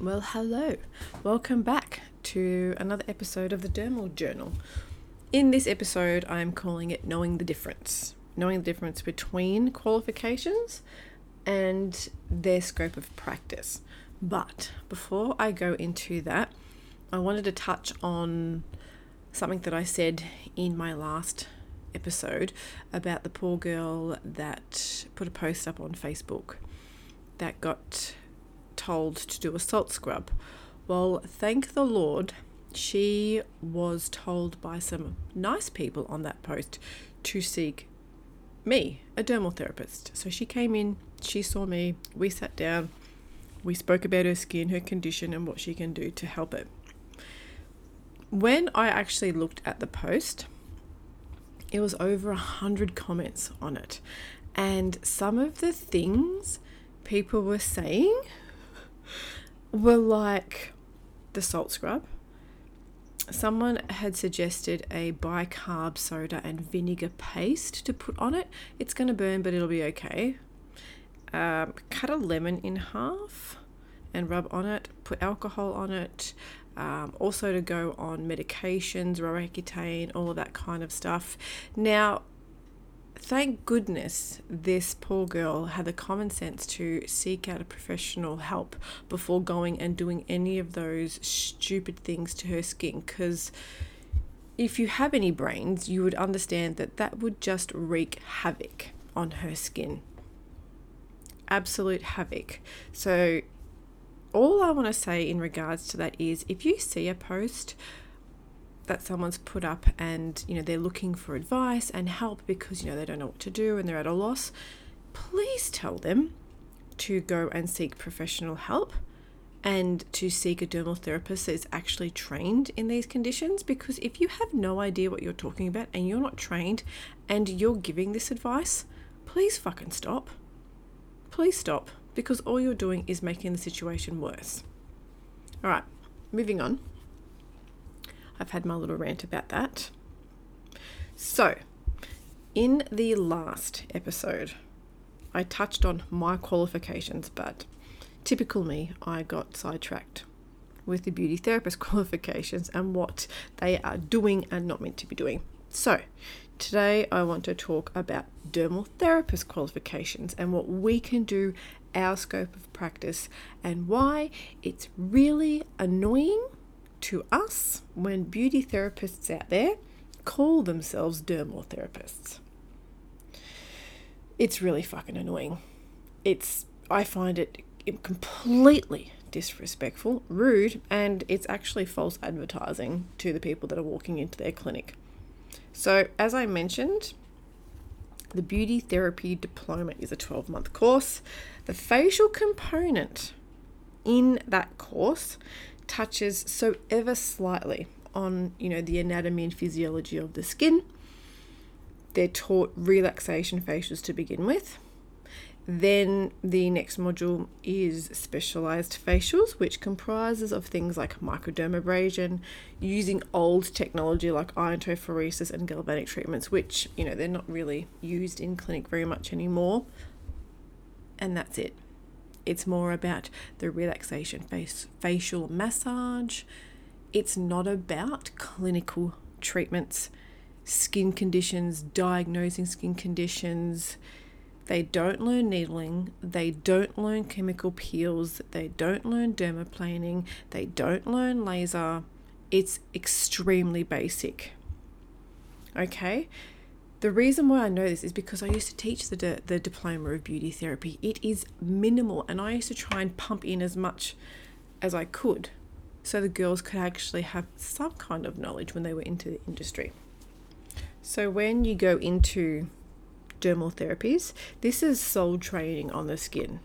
Well, hello. Welcome back to another episode of the Dermal Journal. In this episode, I'm calling it Knowing the Difference. Knowing the difference between qualifications and their scope of practice. But before I go into that, I wanted to touch on something that I said in my last episode about the poor girl that put a post up on Facebook that got told to do a salt scrub. Well, thank the Lord, she was told by some nice people on that post to seek me, a dermal therapist. So she came in, she saw me, we sat down, we spoke about her skin, her condition, and what she can do to help it. When I actually looked at the post, it was over a hundred comments on it, and some of the things people were saying were like the salt scrub. Someone had suggested a bicarb soda and vinegar paste to put on it. It's going to burn, but it'll be okay. Um, cut a lemon in half and rub on it. Put alcohol on it. Um, also to go on medications, Roaccutane, all of that kind of stuff. Now, thank goodness this poor girl had the common sense to seek out a professional help before going and doing any of those stupid things to her skin because if you have any brains you would understand that that would just wreak havoc on her skin. Absolute havoc. So all i want to say in regards to that is if you see a post that someone's put up and you know they're looking for advice and help because you know they don't know what to do and they're at a loss please tell them to go and seek professional help and to seek a dermal therapist that is actually trained in these conditions because if you have no idea what you're talking about and you're not trained and you're giving this advice please fucking stop. Please stop because all you're doing is making the situation worse. All right moving on I've had my little rant about that. So, in the last episode, I touched on my qualifications, but typical me, I got sidetracked with the beauty therapist qualifications and what they are doing and not meant to be doing. So, today I want to talk about dermal therapist qualifications and what we can do, our scope of practice, and why it's really annoying to us when beauty therapists out there call themselves dermal therapists. It's really fucking annoying. It's I find it completely disrespectful, rude, and it's actually false advertising to the people that are walking into their clinic. So, as I mentioned, the beauty therapy diploma is a 12 month course. The facial component in that course touches so ever slightly on, you know, the anatomy and physiology of the skin. They're taught relaxation facials to begin with. Then the next module is specialized facials, which comprises of things like microdermabrasion, using old technology like iontophoresis and galvanic treatments, which, you know, they're not really used in clinic very much anymore. And that's it. It's more about the relaxation face facial massage. It's not about clinical treatments, skin conditions, diagnosing skin conditions. They don't learn needling, they don't learn chemical peels, they don't learn dermaplaning, they don't learn laser. It's extremely basic. Okay? The reason why I know this is because I used to teach the, di- the diploma of beauty therapy. It is minimal, and I used to try and pump in as much as I could so the girls could actually have some kind of knowledge when they were into the industry. So, when you go into dermal therapies, this is sole training on the skin.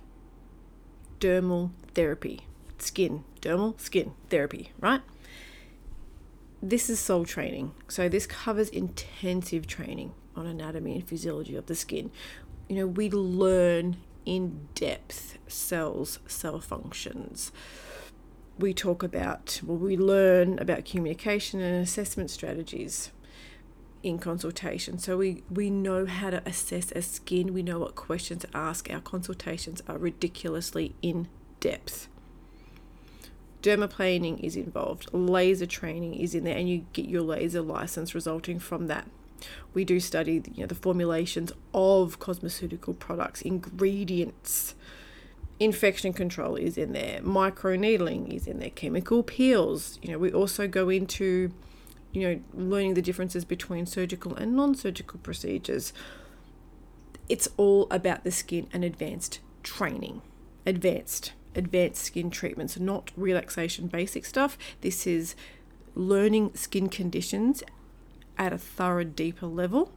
Dermal therapy, skin, dermal, skin therapy, right? This is sole training. So, this covers intensive training on anatomy and physiology of the skin. You know, we learn in depth cells, cell functions. We talk about, well, we learn about communication and assessment strategies in consultation. So we, we know how to assess a skin, we know what questions to ask. Our consultations are ridiculously in depth. dermaplaning is involved, laser training is in there, and you get your laser license resulting from that. We do study you know, the formulations of cosmeceutical products, ingredients, infection control is in there, microneedling is in there, chemical peels. You know, we also go into you know, learning the differences between surgical and non surgical procedures. It's all about the skin and advanced training. Advanced, advanced skin treatments, not relaxation basic stuff. This is learning skin conditions at a thorough, deeper level,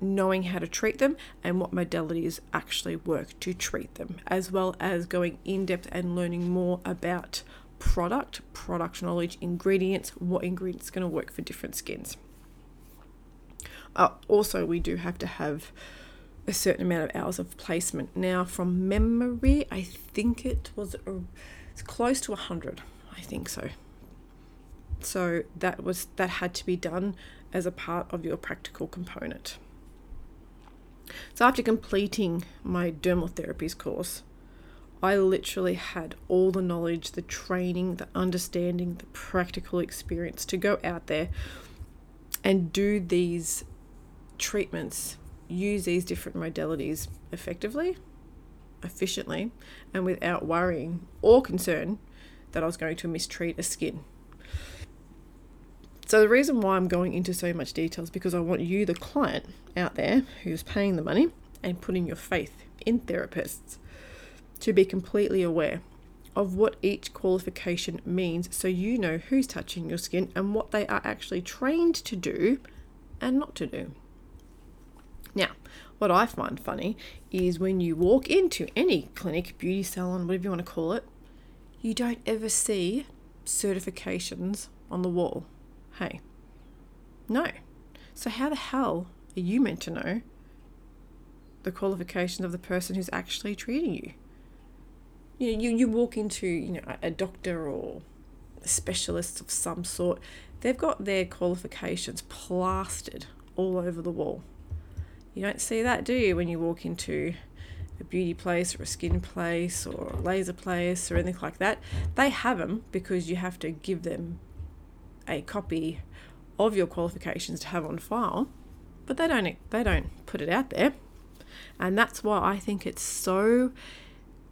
knowing how to treat them and what modalities actually work to treat them, as well as going in depth and learning more about product, product knowledge, ingredients, what ingredients going to work for different skins. Uh, also, we do have to have a certain amount of hours of placement. Now, from memory, I think it was it's close to 100. I think so. So that was that had to be done as a part of your practical component. So after completing my dermal therapies course, I literally had all the knowledge, the training, the understanding, the practical experience to go out there and do these treatments, use these different modalities effectively, efficiently, and without worrying or concern that I was going to mistreat a skin. So, the reason why I'm going into so much detail is because I want you, the client out there who's paying the money and putting your faith in therapists, to be completely aware of what each qualification means so you know who's touching your skin and what they are actually trained to do and not to do. Now, what I find funny is when you walk into any clinic, beauty salon, whatever you want to call it, you don't ever see certifications on the wall. Hey, no. So, how the hell are you meant to know the qualifications of the person who's actually treating you? you know, you, you walk into, you know, a doctor or a specialist of some sort, they've got their qualifications plastered all over the wall. You don't see that, do you, when you walk into a beauty place or a skin place or a laser place or anything like that? They have them because you have to give them a copy of your qualifications to have on file, but they don't they don't put it out there. And that's why I think it's so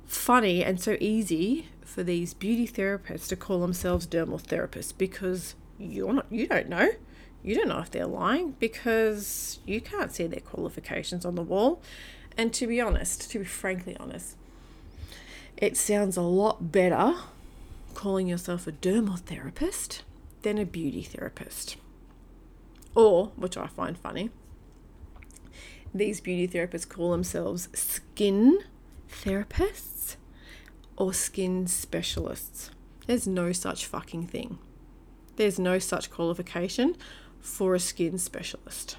funny and so easy for these beauty therapists to call themselves dermal therapists because you're not you don't know you don't know if they're lying because you can't see their qualifications on the wall and to be honest to be frankly honest it sounds a lot better calling yourself a dermal therapist than a beauty therapist or which i find funny these beauty therapists call themselves skin therapists or skin specialists. There's no such fucking thing. There's no such qualification for a skin specialist.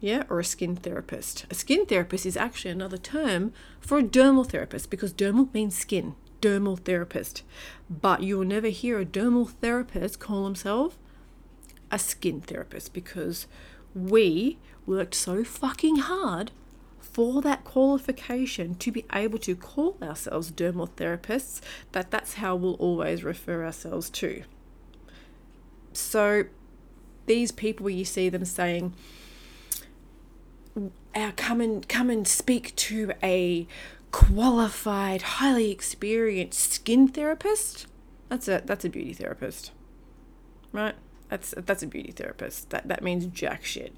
Yeah, or a skin therapist. A skin therapist is actually another term for a dermal therapist because dermal means skin, dermal therapist. But you'll never hear a dermal therapist call himself a skin therapist because we worked so fucking hard for that qualification to be able to call ourselves dermal therapists, that that's how we'll always refer ourselves to. So these people you see them saying, come and come and speak to a qualified, highly experienced skin therapist. That's a that's a beauty therapist, right? That's that's a beauty therapist. That that means jack shit,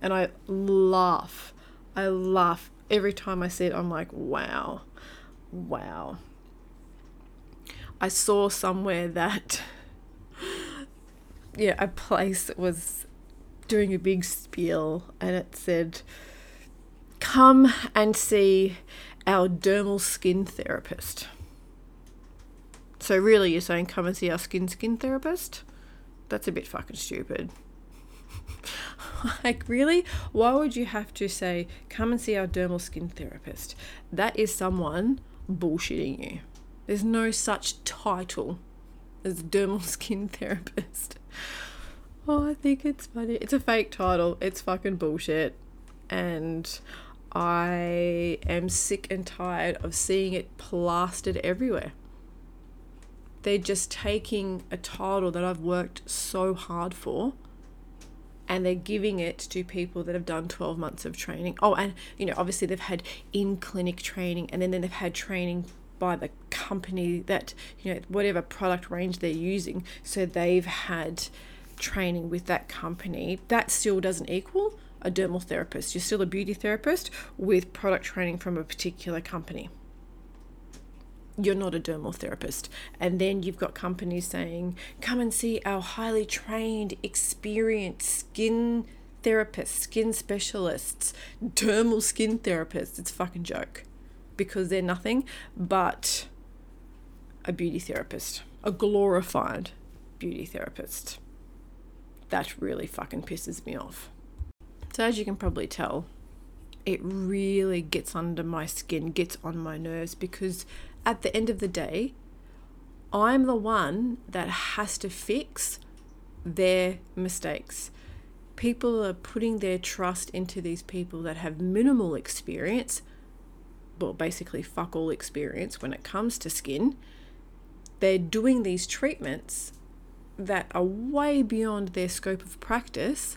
and I laugh I laugh every time I see it. I'm like, wow, wow. I saw somewhere that, yeah, a place was doing a big spiel and it said, come and see our dermal skin therapist. So, really, you're saying come and see our skin skin therapist? That's a bit fucking stupid. like, really? Why would you have to say, come and see our dermal skin therapist? That is someone bullshitting you. There's no such title as dermal skin therapist. Oh, I think it's funny. It's a fake title. It's fucking bullshit. And I am sick and tired of seeing it plastered everywhere. they're just taking a title that I've worked so hard for and they're giving it to people that have done 12 months of training. Oh, and you know, obviously they've had in clinic training and then, then they've had training by the company that, you know, whatever product range they're using. So they've had training with that company. That still doesn't equal a dermal therapist. You're still a beauty therapist with product training from a particular company you're not a dermal therapist. And then you've got companies saying, come and see our highly trained, experienced skin therapists, skin specialists, dermal skin therapists. It's a fucking joke because they're nothing but a beauty therapist, a glorified beauty therapist. That really fucking pisses me off. So, as you can probably tell, it really gets under my skin, gets on my nerves because at the end of the day, I'm the one that has to fix their mistakes. People are putting their trust into these people that have minimal experience, well, basically, fuck all experience when it comes to skin. They're doing these treatments that are way beyond their scope of practice.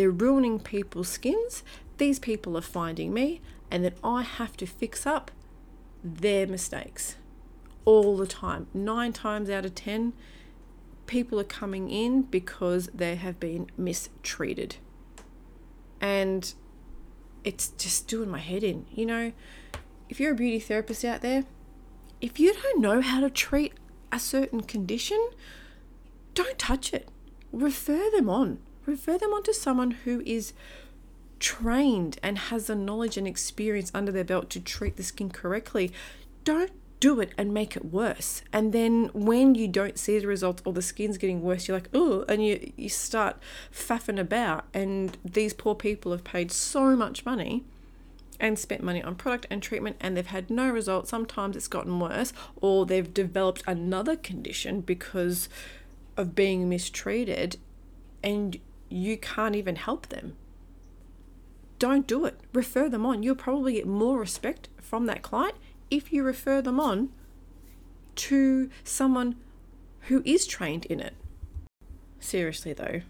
They're ruining people's skins. These people are finding me, and then I have to fix up their mistakes all the time. Nine times out of ten, people are coming in because they have been mistreated. And it's just doing my head in. You know, if you're a beauty therapist out there, if you don't know how to treat a certain condition, don't touch it. Refer them on. Refer them on to someone who is trained and has the knowledge and experience under their belt to treat the skin correctly, don't do it and make it worse. And then when you don't see the results or the skin's getting worse, you're like, oh, and you, you start faffing about. And these poor people have paid so much money and spent money on product and treatment and they've had no results. Sometimes it's gotten worse or they've developed another condition because of being mistreated and you can't even help them don't do it. Refer them on. You'll probably get more respect from that client if you refer them on to someone who is trained in it. Seriously, though,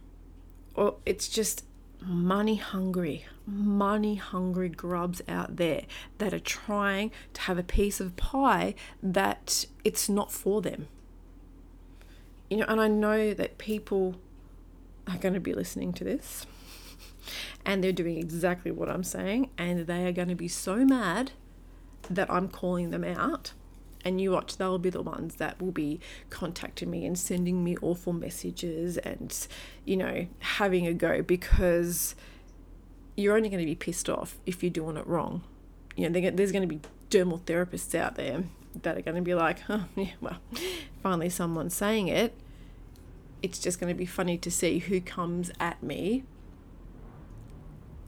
or it's just money hungry, money hungry grubs out there that are trying to have a piece of pie that it's not for them. You know, and I know that people are going to be listening to this and they're doing exactly what I'm saying, and they are going to be so mad that I'm calling them out. And you watch, they'll be the ones that will be contacting me and sending me awful messages and, you know, having a go because you're only going to be pissed off if you're doing it wrong. You know, there's going to be dermal therapists out there that are going to be like, oh, yeah, well, finally someone's saying it. It's just going to be funny to see who comes at me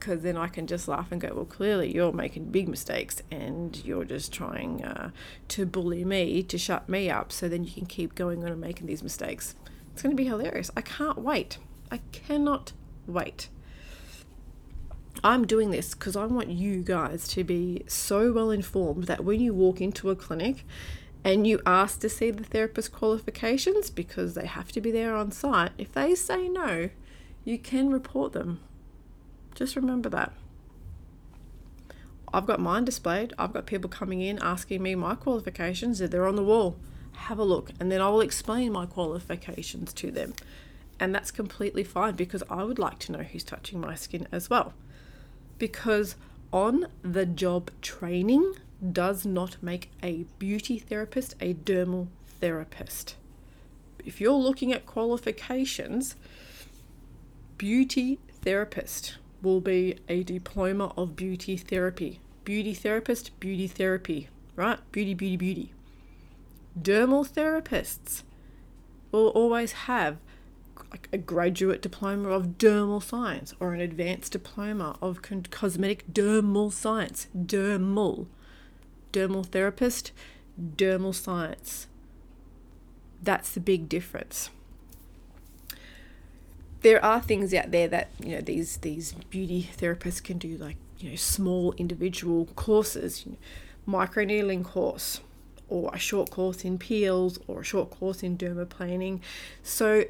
because then I can just laugh and go, well, clearly you're making big mistakes and you're just trying uh, to bully me to shut me up so then you can keep going on and making these mistakes. It's going to be hilarious. I can't wait. I cannot wait. I'm doing this because I want you guys to be so well informed that when you walk into a clinic and you ask to see the therapist qualifications because they have to be there on site, if they say no, you can report them just remember that. I've got mine displayed. I've got people coming in asking me my qualifications. They're on the wall. Have a look, and then I will explain my qualifications to them. And that's completely fine because I would like to know who's touching my skin as well. Because on the job training does not make a beauty therapist a dermal therapist. If you're looking at qualifications, beauty therapist will be a diploma of beauty therapy. Beauty therapist, beauty therapy, right? Beauty, beauty, beauty. Dermal therapists will always have a graduate diploma of dermal science or an advanced diploma of cosmetic dermal science. Dermal. Dermal therapist, dermal science. That's the big difference there are things out there that you know these these beauty therapists can do like you know small individual courses you know, microneedling course or a short course in peels or a short course in dermaplaning. So,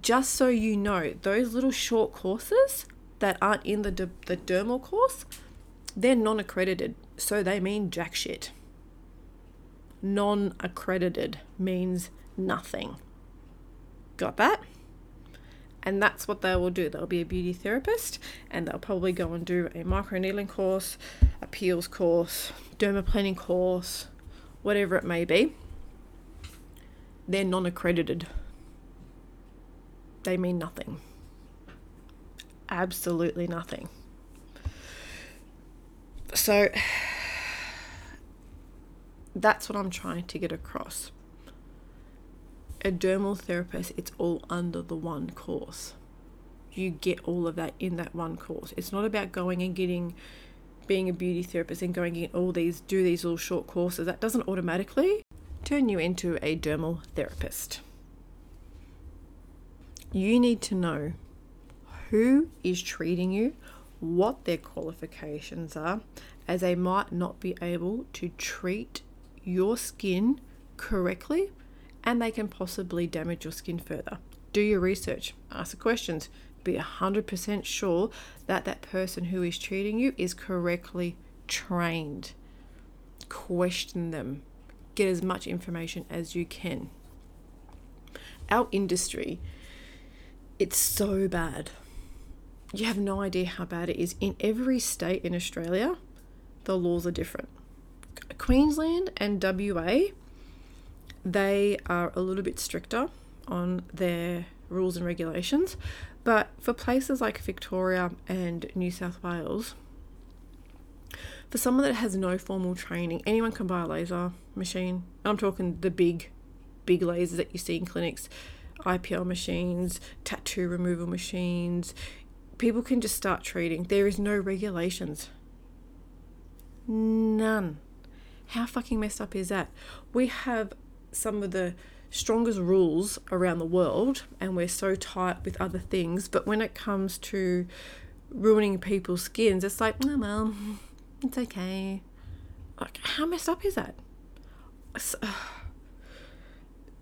just so you know, those little short courses that aren't in the, the dermal course, they're non accredited. So, they mean jack shit. Non accredited means nothing. Got that? And that's what they will do. They'll be a beauty therapist and they'll probably go and do a microneedling course, a peels course, dermaplaning course, whatever it may be. They're non accredited. They mean nothing. Absolutely nothing. So that's what I'm trying to get across a dermal therapist, it's all under the one course. You get all of that in that one course. It's not about going and getting being a beauty therapist and going in all these do these little short courses. That doesn't automatically turn you into a dermal therapist. You need to know who is treating you, what their qualifications are, as they might not be able to treat your skin correctly and they can possibly damage your skin further. Do your research, ask the questions, be 100% sure that that person who is treating you is correctly trained. Question them, get as much information as you can. Our industry, it's so bad. You have no idea how bad it is. In every state in Australia, the laws are different. Queensland and WA they are a little bit stricter on their rules and regulations. But for places like Victoria and New South Wales, for someone that has no formal training, anyone can buy a laser machine. I'm talking the big, big lasers that you see in clinics, IPL machines, tattoo removal machines. People can just start treating. There is no regulations. None. How fucking messed up is that? We have some of the strongest rules around the world and we're so tight with other things but when it comes to ruining people's skins it's like oh well it's okay like how messed up is that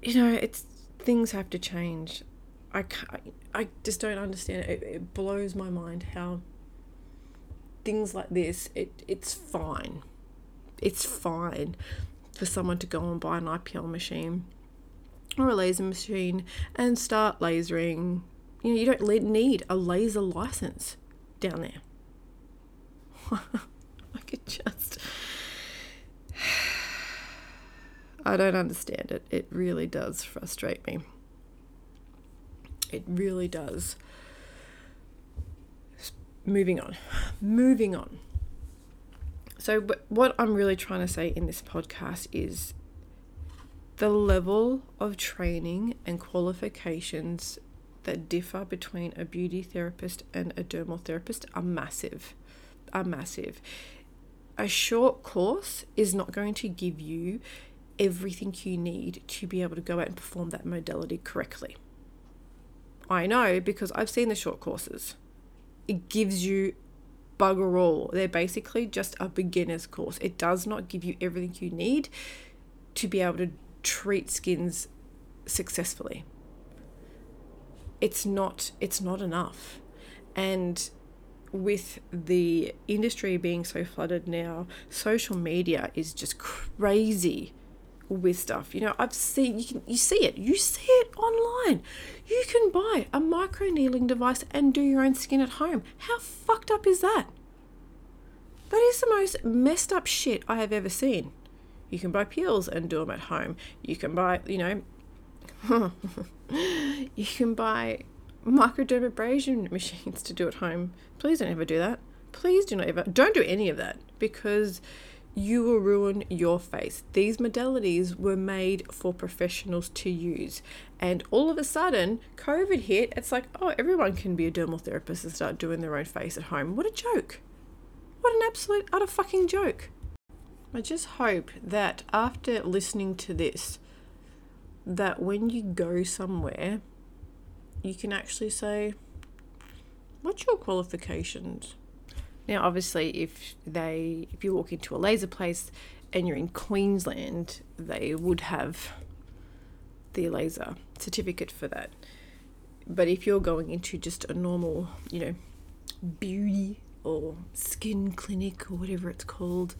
you know it's things have to change i i just don't understand it. it it blows my mind how things like this it it's fine it's fine for someone to go and buy an IPL machine or a laser machine and start lasering. You know, you don't need a laser license down there. I could just. I don't understand it. It really does frustrate me. It really does. Moving on. Moving on. So, what I'm really trying to say in this podcast is the level of training and qualifications that differ between a beauty therapist and a dermal therapist are massive. Are massive. A short course is not going to give you everything you need to be able to go out and perform that modality correctly. I know because I've seen the short courses. It gives you bugger all. They're basically just a beginner's course. It does not give you everything you need to be able to treat skins successfully. It's not it's not enough. And with the industry being so flooded now, social media is just crazy with stuff. You know, I've seen you can you see it. You see it online. You can buy a micro needling device and do your own skin at home. How fucked up is that? That is the most messed up shit I have ever seen. You can buy peels and do them at home. You can buy, you know, you can buy microdermabrasion machines to do at home. Please don't ever do that. Please do not ever, don't do any of that because you will ruin your face. These modalities were made for professionals to use. And all of a sudden, COVID hit. It's like, oh, everyone can be a dermal therapist and start doing their own face at home. What a joke. What an absolute utter fucking joke. I just hope that after listening to this, that when you go somewhere, you can actually say, What's your qualifications? Now, obviously, if they if you walk into a laser place and you're in Queensland, they would have the laser certificate for that. But if you're going into just a normal, you know, beauty or skin clinic or whatever it's called,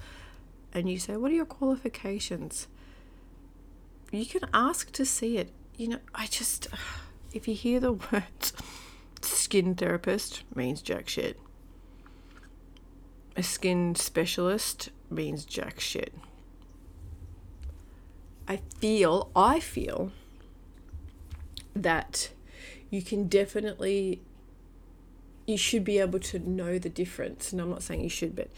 and you say, What are your qualifications? You can ask to see it. You know, I just, if you hear the word skin therapist, means jack shit. A skin specialist means jack shit. I feel, I feel that you can definitely, you should be able to know the difference. And I'm not saying you should, but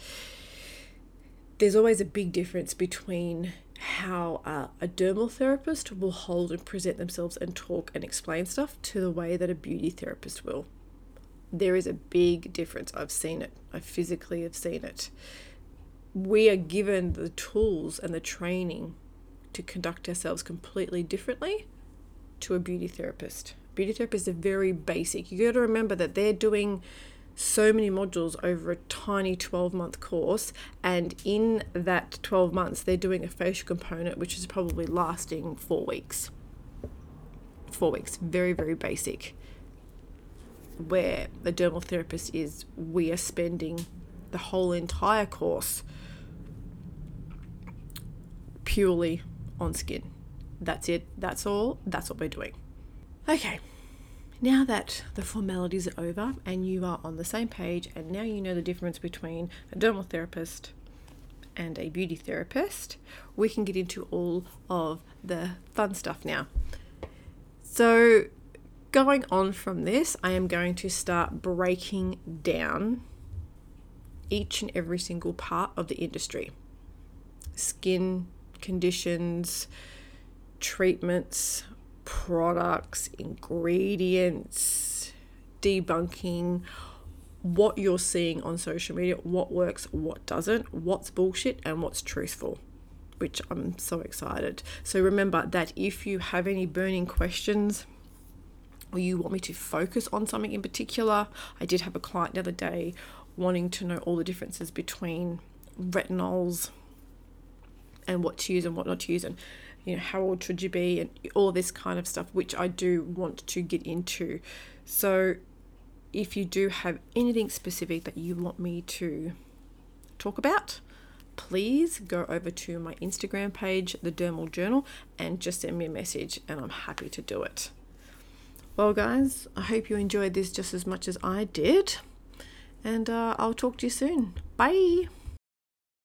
there's always a big difference between how uh, a dermal therapist will hold and present themselves and talk and explain stuff to the way that a beauty therapist will. There is a big difference. I've seen it. I physically have seen it. We are given the tools and the training to conduct ourselves completely differently to a beauty therapist. Beauty therapists are very basic. You got to remember that they're doing so many modules over a tiny 12 month course, and in that 12 months, they're doing a facial component which is probably lasting four weeks. Four weeks, very, very basic. Where the dermal therapist is, we are spending the whole entire course purely on skin. That's it, that's all, that's what we're doing. Okay, now that the formalities are over and you are on the same page, and now you know the difference between a dermal therapist and a beauty therapist, we can get into all of the fun stuff now. So, going on from this, I am going to start breaking down each and every single part of the industry skin conditions, treatments, products, ingredients, debunking what you're seeing on social media, what works, what doesn't, what's bullshit, and what's truthful, which I'm so excited. So remember that if you have any burning questions, or you want me to focus on something in particular, I did have a client the other day wanting to know all the differences between retinols and what to use and what not to use and you know how old should you be and all this kind of stuff which I do want to get into. So if you do have anything specific that you want me to talk about please go over to my Instagram page the dermal journal and just send me a message and I'm happy to do it well guys I hope you enjoyed this just as much as I did and uh, I'll talk to you soon. Bye